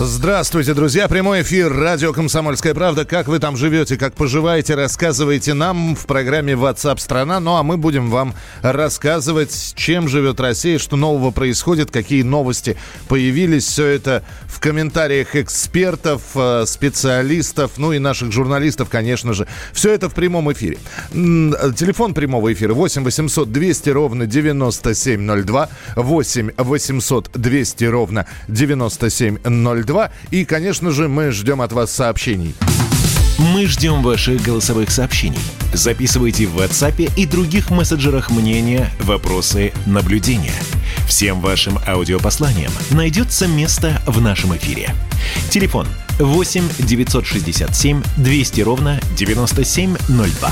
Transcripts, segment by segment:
Здравствуйте, друзья. Прямой эфир радио «Комсомольская правда». Как вы там живете, как поживаете, рассказывайте нам в программе WhatsApp страна Ну, а мы будем вам рассказывать, чем живет Россия, что нового происходит, какие новости появились. Все это в комментариях экспертов, э, специалистов, ну и наших журналистов, конечно же. Все это в прямом эфире. Телефон прямого эфира 8 800 200 ровно 9702. 8 800 200 ровно 9702. 2. И, конечно же, мы ждем от вас сообщений. Мы ждем ваших голосовых сообщений. Записывайте в WhatsApp и других мессенджерах мнения, вопросы, наблюдения. Всем вашим аудиопосланиям найдется место в нашем эфире. Телефон 8 967 200 ровно 9702.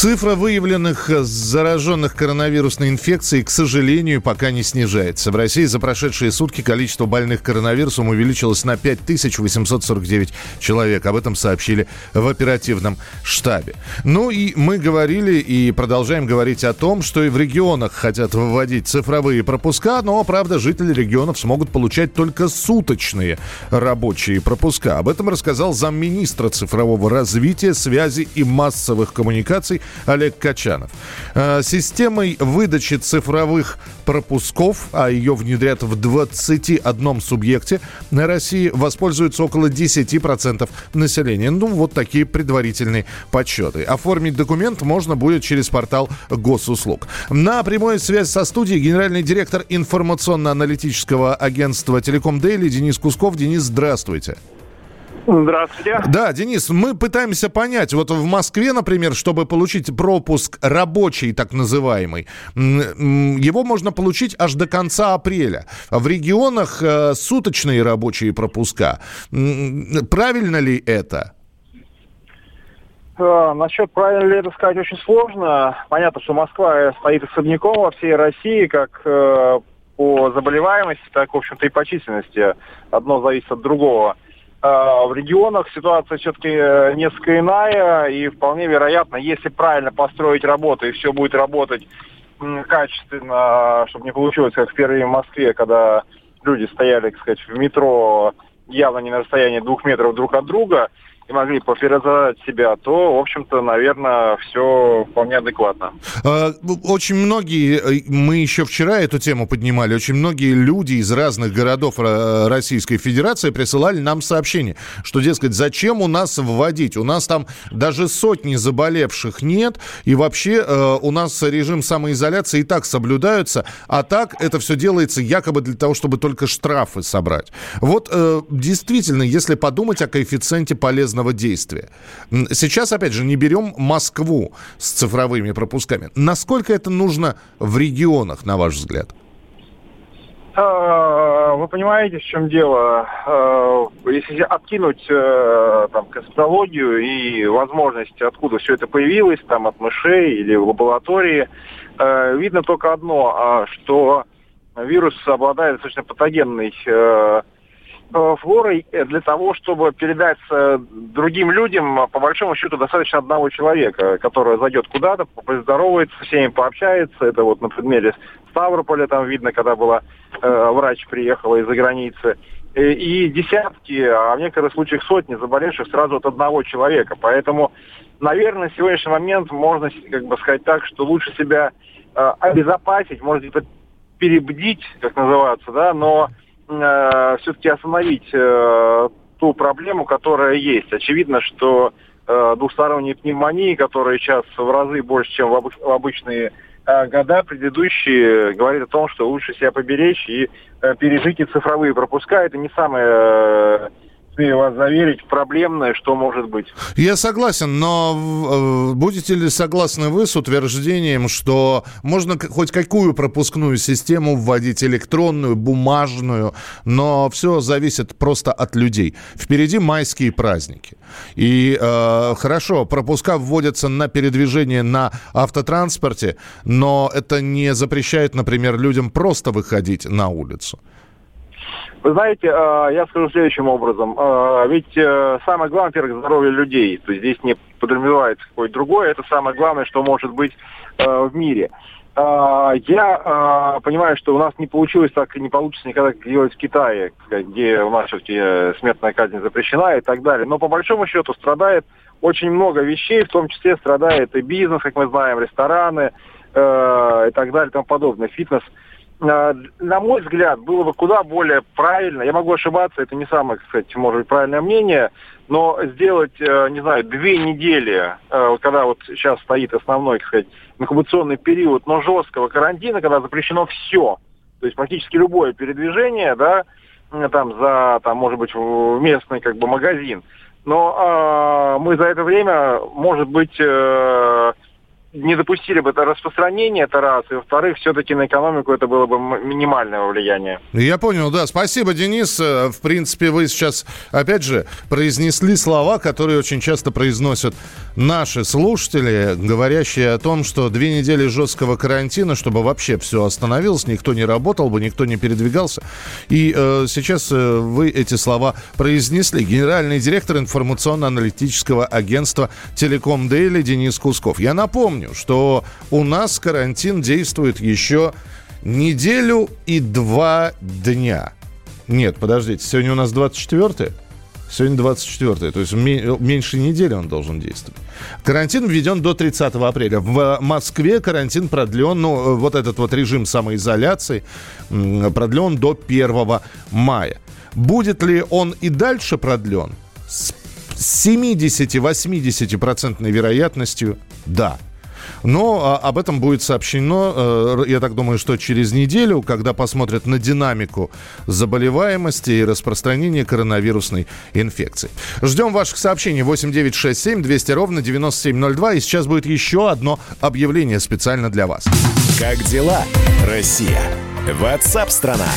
Цифра выявленных зараженных коронавирусной инфекцией, к сожалению, пока не снижается. В России за прошедшие сутки количество больных коронавирусом увеличилось на 5849 человек. Об этом сообщили в оперативном штабе. Ну и мы говорили и продолжаем говорить о том, что и в регионах хотят выводить цифровые пропуска, но, правда, жители регионов смогут получать только суточные рабочие пропуска. Об этом рассказал замминистра цифрового развития, связи и массовых коммуникаций Олег Качанов. Э, системой выдачи цифровых пропусков, а ее внедрят в 21 субъекте на России, воспользуются около 10% населения. Ну, вот такие предварительные подсчеты. Оформить документ можно будет через портал госуслуг. На прямой связь со студией генеральный директор информационно-аналитического агентства «Телеком Дейли» Денис Кусков. Денис, здравствуйте. Здравствуйте. Да, Денис, мы пытаемся понять, вот в Москве, например, чтобы получить пропуск рабочий, так называемый, его можно получить аж до конца апреля. В регионах э, суточные рабочие пропуска. Правильно ли это? Э, насчет правильно ли это сказать очень сложно. Понятно, что Москва стоит особняком во всей России, как э, по заболеваемости, так, в общем-то, и по численности. Одно зависит от другого. А, в регионах ситуация все-таки э, несколько иная, и вполне вероятно, если правильно построить работу, и все будет работать качественно, чтобы не получилось, как впервые в Москве, когда люди стояли, так сказать, в метро явно не на расстоянии двух метров друг от друга, и могли поперезать себя, то, в общем-то, наверное, все вполне адекватно. А, очень многие, э, мы еще вчера эту тему поднимали, очень многие люди из разных городов Российской Федерации присылали нам сообщение, что, дескать, зачем у нас вводить? У нас там даже сотни заболевших нет, и вообще э, у нас режим самоизоляции и так соблюдаются, а так это все делается якобы для того, чтобы только штрафы собрать. Вот э, действительно, если подумать о коэффициенте полезного военного действия. Сейчас, опять же, не берем Москву с цифровыми пропусками. Насколько это нужно в регионах, на ваш взгляд? А, вы понимаете, в чем дело? А, если откинуть э, там, конспирологию и возможность, откуда все это появилось, там от мышей или в лаборатории, э, видно только одно, а, что вирус обладает достаточно патогенной Э, флорой э, для того, чтобы передать другим людям, по большому счету, достаточно одного человека, который зайдет куда-то, поздоровается, со всеми пообщается. Это вот на предмере Ставрополя там видно, когда была э, врач приехала из-за границы. И, десятки, а в некоторых случаях сотни заболевших сразу от одного человека. Поэтому, наверное, в сегодняшний момент можно как бы сказать так, что лучше себя э, обезопасить, может где-то перебдить, как называется, да, но э, все-таки остановить э, ту проблему, которая есть. Очевидно, что э, двухсторонние пневмонии, которые сейчас в разы больше, чем в, обы- в обычные э, года предыдущие, говорит о том, что лучше себя поберечь и э, пережить и цифровые пропуска. Это не самое э, смею вас заверить, проблемное, что может быть. Я согласен, но э, будете ли согласны вы с утверждением, что можно хоть какую пропускную систему вводить, электронную, бумажную, но все зависит просто от людей. Впереди майские праздники. И э, хорошо, пропуска вводятся на передвижение на автотранспорте, но это не запрещает, например, людям просто выходить на улицу. Вы знаете, я скажу следующим образом. Ведь самое главное, во-первых, здоровье людей. То есть здесь не подразумевается какое-то другое. Это самое главное, что может быть в мире. Я понимаю, что у нас не получилось так и не получится никогда делать в Китае, где у нас все-таки э, смертная казнь запрещена и так далее. Но по большому счету страдает очень много вещей, в том числе страдает и бизнес, как мы знаем, рестораны э, и так далее и тому подобное, фитнес. Э, на мой взгляд, было бы куда более правильно, я могу ошибаться, это не самое, кстати, может быть, правильное мнение, но сделать, э, не знаю, две недели, э, когда вот сейчас стоит основной, так сказать, инкубационный период, но жесткого карантина, когда запрещено все, то есть практически любое передвижение, да, там за, там, может быть, местный как бы магазин. Но э, мы за это время, может быть, э, не допустили бы это распространение, это раз. И во-вторых, все-таки на экономику это было бы минимальное влияние. Я понял, да. Спасибо, Денис. Э, в принципе, вы сейчас, опять же, произнесли слова, которые очень часто произносят наши слушатели, говорящие о том, что две недели жесткого карантина, чтобы вообще все остановилось, никто не работал бы, никто не передвигался. И э, сейчас э, вы эти слова произнесли. Генеральный директор информационно-аналитического агентства «Телеком Дейли» Денис Кусков. Я напомню, напомню, что у нас карантин действует еще неделю и два дня. Нет, подождите, сегодня у нас 24 Сегодня 24 то есть меньше недели он должен действовать. Карантин введен до 30 апреля. В Москве карантин продлен, ну, вот этот вот режим самоизоляции продлен до 1 мая. Будет ли он и дальше продлен? С 70-80% вероятностью да. Но а, об этом будет сообщено, э, я так думаю, что через неделю, когда посмотрят на динамику заболеваемости и распространения коронавирусной инфекции. Ждем ваших сообщений 8967 200 ровно 9702. И сейчас будет еще одно объявление специально для вас. Как дела, Россия? Ватсап-страна!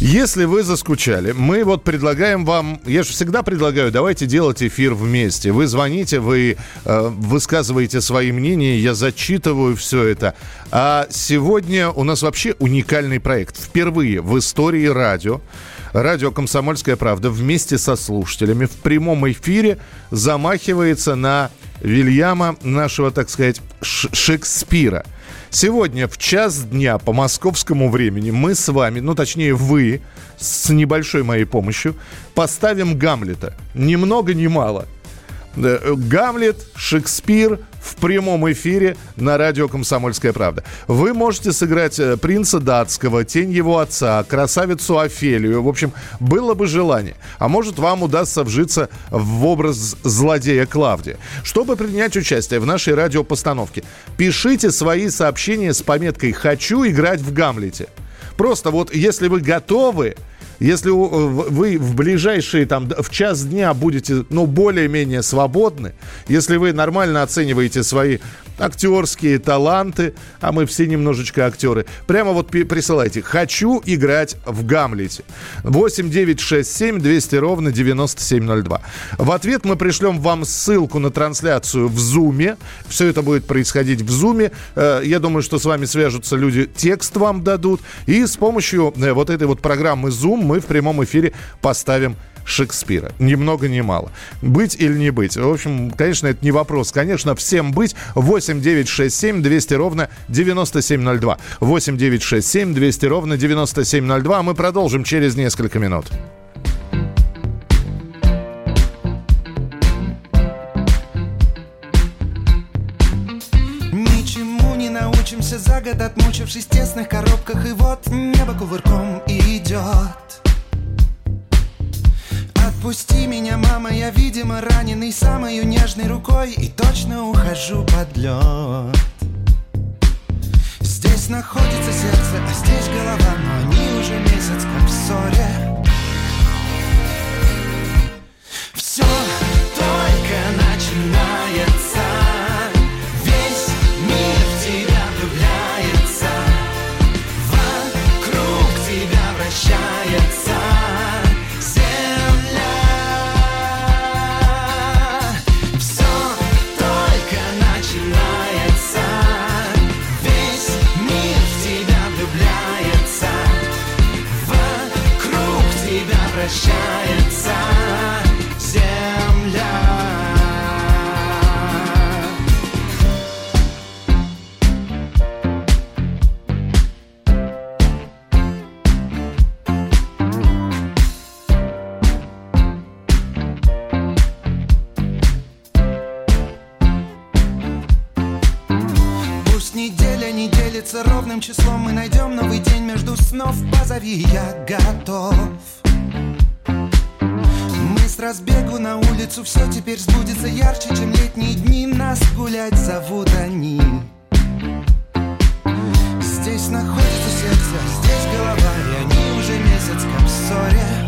Если вы заскучали, мы вот предлагаем вам, я же всегда предлагаю, давайте делать эфир вместе. Вы звоните, вы э, высказываете свои мнения, я зачитываю все это. А сегодня у нас вообще уникальный проект. Впервые в истории радио радио «Комсомольская правда» вместе со слушателями в прямом эфире замахивается на Вильяма, нашего, так сказать, Шекспира – Сегодня в час дня по московскому времени мы с вами, ну точнее вы, с небольшой моей помощью, поставим Гамлета. Ни много ни мало – Гамлет, Шекспир в прямом эфире на радио «Комсомольская правда». Вы можете сыграть э, принца датского, тень его отца, красавицу Офелию. В общем, было бы желание. А может, вам удастся вжиться в образ злодея Клавдия. Чтобы принять участие в нашей радиопостановке, пишите свои сообщения с пометкой «Хочу играть в Гамлете». Просто вот если вы готовы, если вы в ближайшие там в час дня будете, ну, более-менее свободны, если вы нормально оцениваете свои актерские таланты, а мы все немножечко актеры, прямо вот присылайте «Хочу играть в Гамлете». 8 9 6 7 200 ровно 9702. В ответ мы пришлем вам ссылку на трансляцию в Зуме. Все это будет происходить в Зуме. Э, я думаю, что с вами свяжутся люди, текст вам дадут. И с помощью э, вот этой вот программы Zoom мы в прямом эфире поставим Шекспира. Ни много ни мало. Быть или не быть? В общем, конечно, это не вопрос. Конечно, всем быть. 8 9 6 7 200 ровно 9702. 8 9 6 7 200 ровно 9702. Мы продолжим через несколько минут. За год, отмучившись в тесных коробках, и вот небо кувырком идет. Отпусти меня, мама, я, видимо, раненый самой нежной рукой И точно ухожу под лед. Здесь находится сердце, а здесь голова Но они уже месяц как в ссоре. Все только начинается тебя прощается земля. неделя не ровным числом Мы найдем новый день между снов Позови, я готов разбегу на улицу Все теперь сбудется ярче, чем летние дни. Нас гулять зовут они. Здесь находится сердце, здесь голова И они уже месяц как в ссоре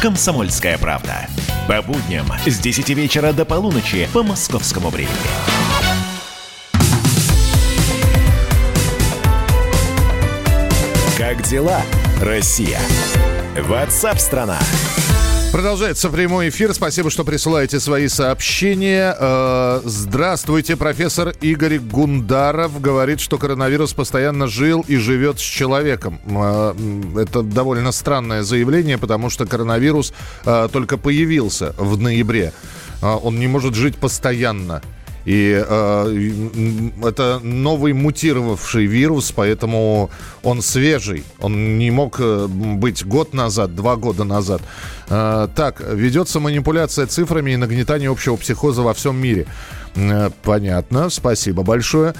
«Комсомольская правда». По будням с 10 вечера до полуночи по московскому времени. Как дела, Россия? Ватсап-страна! Продолжается прямой эфир. Спасибо, что присылаете свои сообщения. Э, здравствуйте, профессор Игорь Гундаров говорит, что коронавирус постоянно жил и живет с человеком. Э, это довольно странное заявление, потому что коронавирус э, только появился в ноябре. Он не может жить постоянно. И э, это новый мутировавший вирус, поэтому он свежий. Он не мог э, быть год назад, два года назад. Э, так, ведется манипуляция цифрами и нагнетание общего психоза во всем мире. Э, понятно, спасибо большое.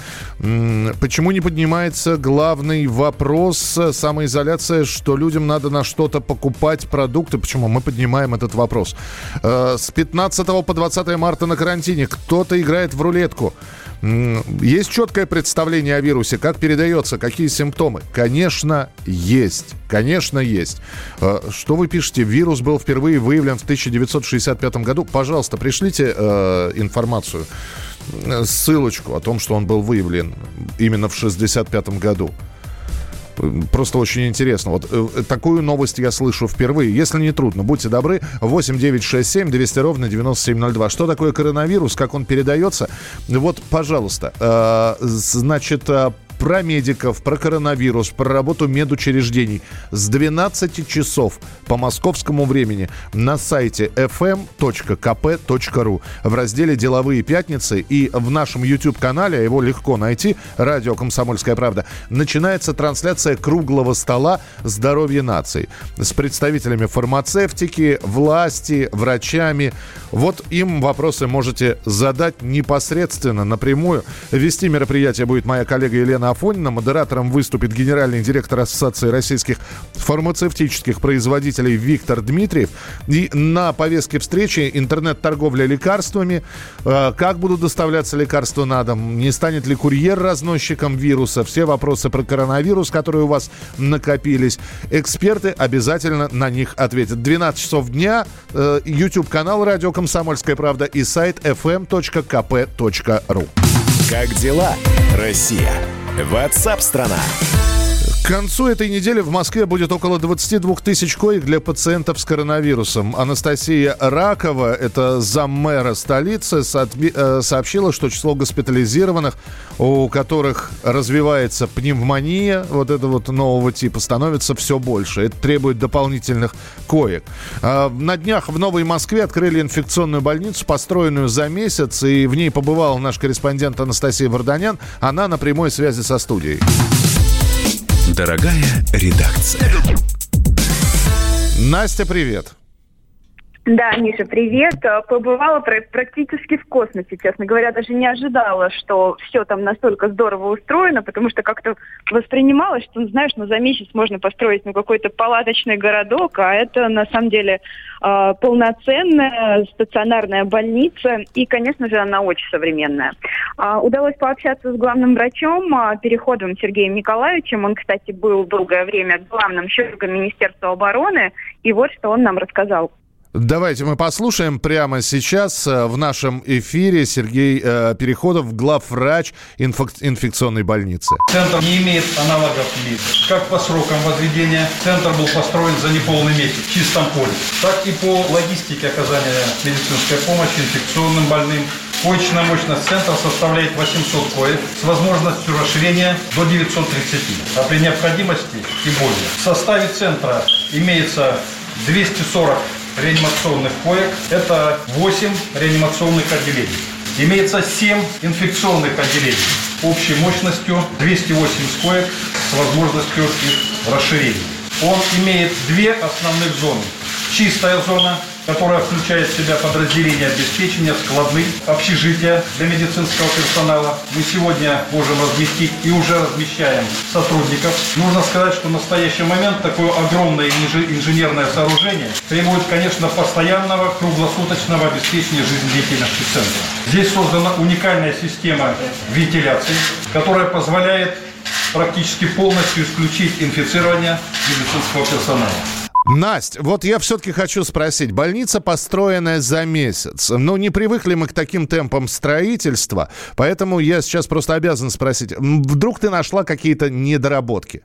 Почему не поднимается главный вопрос э, самоизоляция, что людям надо на что-то покупать продукты? Почему мы поднимаем этот вопрос? Э, с 15 по 20 марта на карантине кто-то играет в рулетку. Есть четкое представление о вирусе, как передается, какие симптомы? Конечно, есть. Конечно, есть. Что вы пишете? Вирус был впервые выявлен в 1965 году. Пожалуйста, пришлите э, информацию ссылочку о том, что он был выявлен именно в 1965 году. Просто очень интересно. Вот э, такую новость я слышу впервые. Если не трудно, будьте добры. 8 9 6 7 200 ровно 9702. Что такое коронавирус? Как он передается? Вот, пожалуйста. Э, значит, э, про медиков, про коронавирус, про работу медучреждений с 12 часов по московскому времени на сайте fm.kp.ru в разделе «Деловые пятницы» и в нашем YouTube-канале, его легко найти, радио «Комсомольская правда», начинается трансляция круглого стола «Здоровье нации» с представителями фармацевтики, власти, врачами. Вот им вопросы можете задать непосредственно, напрямую. Вести мероприятие будет моя коллега Елена Афонина. Модератором выступит генеральный директор Ассоциации российских фармацевтических производителей Виктор Дмитриев. И на повестке встречи интернет-торговля лекарствами. Э, как будут доставляться лекарства на дом? Не станет ли курьер разносчиком вируса? Все вопросы про коронавирус, которые у вас накопились. Эксперты обязательно на них ответят. 12 часов дня. Э, YouTube-канал «Радио Комсомольская правда» и сайт fm.kp.ru. Как дела, Россия? WhatsApp страна. Концу этой недели в Москве будет около 22 тысяч коек для пациентов с коронавирусом. Анастасия Ракова, это заммэра столицы, э, сообщила, что число госпитализированных, у которых развивается пневмония, вот этого вот нового типа, становится все больше. Это требует дополнительных коек. А, на днях в Новой Москве открыли инфекционную больницу, построенную за месяц, и в ней побывал наш корреспондент Анастасия Варданян. Она на прямой связи со студией. Дорогая редакция. Настя, привет. Да, Миша, привет. Э, побывала практически в космосе, честно говоря. Даже не ожидала, что все там настолько здорово устроено, потому что как-то воспринималось, что, знаешь, ну за месяц можно построить ну, какой-то палаточный городок, а это на самом деле э, полноценная стационарная больница. И, конечно же, она очень современная. Э, удалось пообщаться с главным врачом, э, переходом Сергеем Николаевичем. Он, кстати, был долгое время главным хирургом Министерства обороны. И вот что он нам рассказал. Давайте мы послушаем прямо сейчас э, в нашем эфире Сергей э, Переходов, главврач инфек- инфекционной больницы. Центр не имеет аналогов в мире. Как по срокам возведения центр был построен за неполный месяц в чистом поле, так и по логистике оказания медицинской помощи инфекционным больным. Коечная мощность центра составляет 800 коек с возможностью расширения до 930, а при необходимости и более. В составе центра имеется 240 реанимационных коек. Это 8 реанимационных отделений. Имеется 7 инфекционных отделений общей мощностью 280 коек с возможностью их расширения. Он имеет две основных зоны. Чистая зона – которая включает в себя подразделения обеспечения, складных, общежития для медицинского персонала. Мы сегодня можем разместить и уже размещаем сотрудников. Нужно сказать, что в настоящий момент такое огромное инженерное сооружение требует, конечно, постоянного круглосуточного обеспечения жизнедеятельности центра. Здесь создана уникальная система вентиляции, которая позволяет практически полностью исключить инфицирование медицинского персонала. Настя, вот я все-таки хочу спросить. Больница, построенная за месяц. Ну, не привыкли мы к таким темпам строительства, поэтому я сейчас просто обязан спросить. Вдруг ты нашла какие-то недоработки?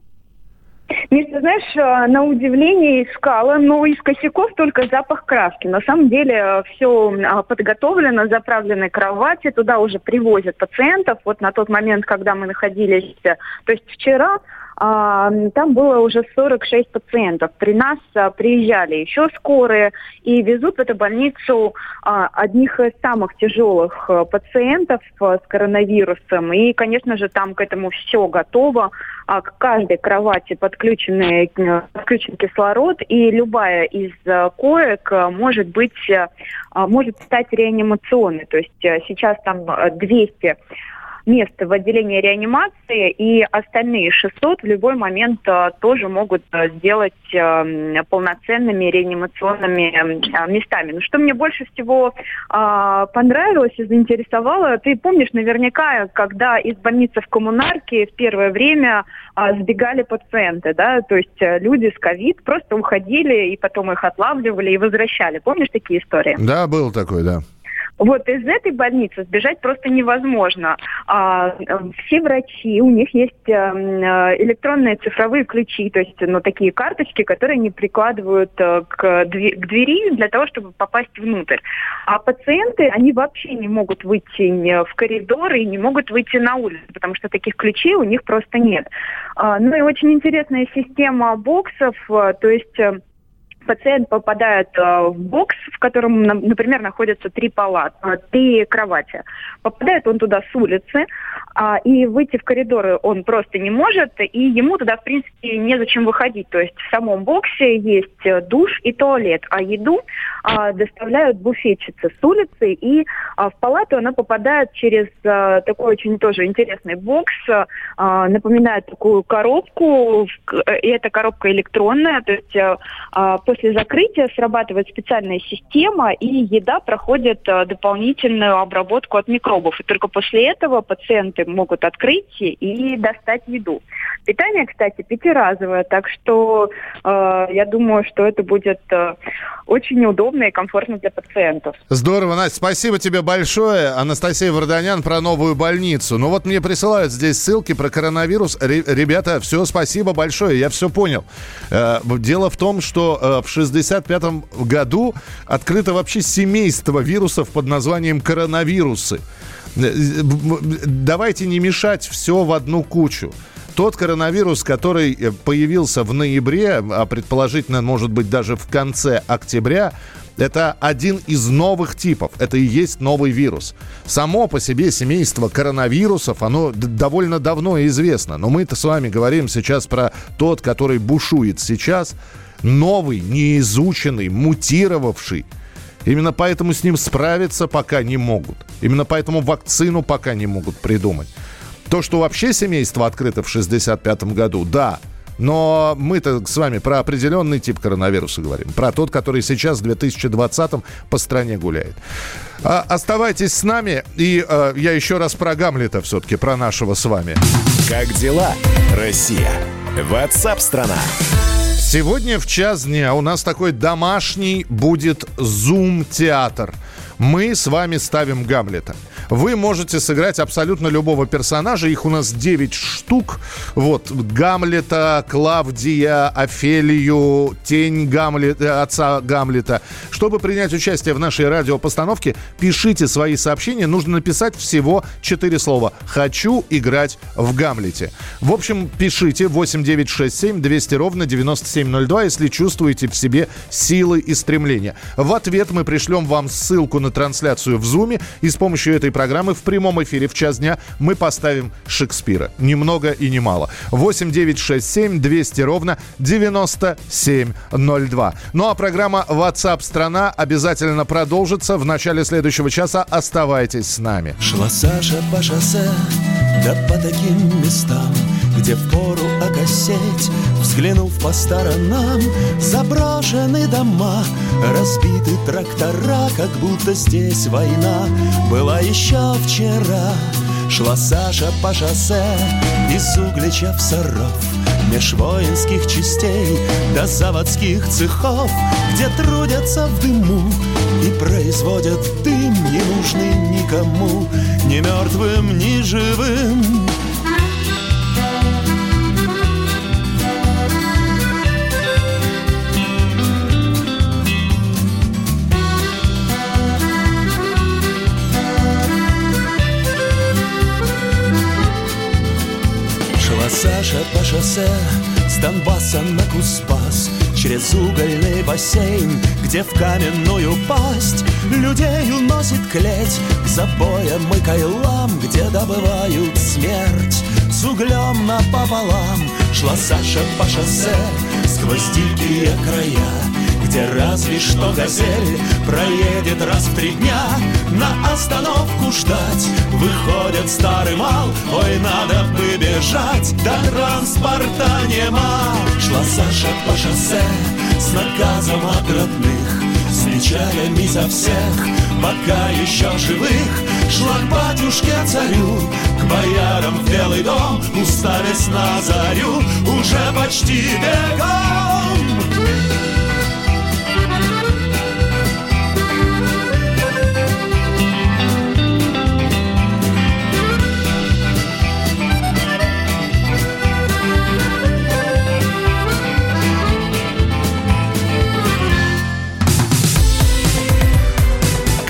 Миш, знаешь, э, на удивление искала, но из косяков только запах краски. На самом деле э, все а, подготовлено, заправлены кровати, туда уже привозят пациентов. Вот на тот момент, когда мы находились, э, то есть вчера там было уже 46 пациентов. При нас а, приезжали еще скорые и везут в эту больницу а, одних из самых тяжелых пациентов с коронавирусом. И, конечно же, там к этому все готово. К каждой кровати подключены, подключен кислород, и любая из коек может быть, может стать реанимационной. То есть сейчас там 200 место в отделении реанимации, и остальные 600 в любой момент а, тоже могут а, сделать а, полноценными реанимационными а, местами. Но что мне больше всего а, понравилось и заинтересовало, ты помнишь наверняка, когда из больницы в коммунарке в первое время а, сбегали пациенты, да, то есть а, люди с ковид просто уходили и потом их отлавливали и возвращали. Помнишь такие истории? Да, был такой, да. Вот из этой больницы сбежать просто невозможно. А, все врачи, у них есть а, электронные цифровые ключи, то есть ну, такие карточки, которые они прикладывают а, к, к двери для того, чтобы попасть внутрь. А пациенты, они вообще не могут выйти в коридор и не могут выйти на улицу, потому что таких ключей у них просто нет. А, ну и очень интересная система боксов, то есть пациент попадает э, в бокс, в котором, например, находятся три палаты, э, три кровати. Попадает он туда с улицы, а, и выйти в коридоры он просто не может, и ему туда, в принципе, незачем выходить. То есть в самом боксе есть э, душ и туалет, а еду а, доставляют буфетчицы с улицы, и а, в палату она попадает через такой очень тоже интересный бокс, напоминает такую коробку, и эта коробка электронная, то есть а, после закрытия срабатывает специальная система, и еда проходит а, дополнительную обработку от микробов. И только после этого пациенты могут открыть и достать еду. Питание, кстати, пятиразовое, так что э, я думаю, что это будет э, очень удобно и комфортно для пациентов. Здорово, Настя, спасибо тебе большое. Анастасия Варданян про новую больницу. Ну вот мне присылают здесь ссылки про коронавирус. Ребята, все, спасибо большое, я все понял. Э, дело в том, что э, в 65-м году открыто вообще семейство вирусов под названием коронавирусы. Э, давайте не мешать все в одну кучу. Тот коронавирус, который э, появился в ноябре, а предположительно, может быть, даже в конце октября, это один из новых типов. Это и есть новый вирус. Само по себе семейство коронавирусов, оно довольно давно известно. Но мы-то с вами говорим сейчас про тот, который бушует сейчас. Новый, неизученный, мутировавший Именно поэтому с ним справиться пока не могут. Именно поэтому вакцину пока не могут придумать. То, что вообще семейство открыто в 65 году, да, но мы-то с вами про определенный тип коронавируса говорим. Про тот, который сейчас в 2020 по стране гуляет. А, оставайтесь с нами. И а, я еще раз про Гамлета все-таки, про нашего с вами. Как дела, Россия? Ватсап-страна! Сегодня в час дня у нас такой домашний будет зум-театр. Мы с вами ставим Гамлета. Вы можете сыграть абсолютно любого персонажа. Их у нас 9 штук. Вот. Гамлета, Клавдия, Офелию, тень Гамлета, отца Гамлета. Чтобы принять участие в нашей радиопостановке, пишите свои сообщения. Нужно написать всего 4 слова. «Хочу играть в Гамлете». В общем, пишите 8967 200 ровно 9702, если чувствуете в себе силы и стремления. В ответ мы пришлем вам ссылку на трансляцию в Зуме, и с помощью этой программы в прямом эфире в час дня мы поставим Шекспира. Ни много и ни мало. 8 9 6 7 200 ровно 9702. Ну а программа WhatsApp страна обязательно продолжится в начале следующего часа. Оставайтесь с нами. Шла Саша по шоссе, да по таким местам, где впору окосеть, взглянув по сторонам, заброшены дома, разбиты трактора, как будто здесь война была еще вчера. Шла Саша по шоссе из Углича в Саров Меж воинских частей до заводских цехов Где трудятся в дыму и производят дым Ненужный никому, ни мертвым, ни живым Саша по шоссе с Донбасса на Куспас Через угольный бассейн, где в каменную пасть Людей уносит клеть. К забоям и кайлам Где добывают смерть. С углем напополам Шла Саша по шоссе сквозь дикие края где разве что газель проедет раз в три дня. На остановку ждать. Выходит старый мал. Ой, надо бы бежать, да транспорта нема. Шла Саша по шоссе с наказом от родных. С печалями за всех, пока еще живых. Шла к батюшке царю, к боярам в Белый дом. Уставясь на зарю, уже почти бегом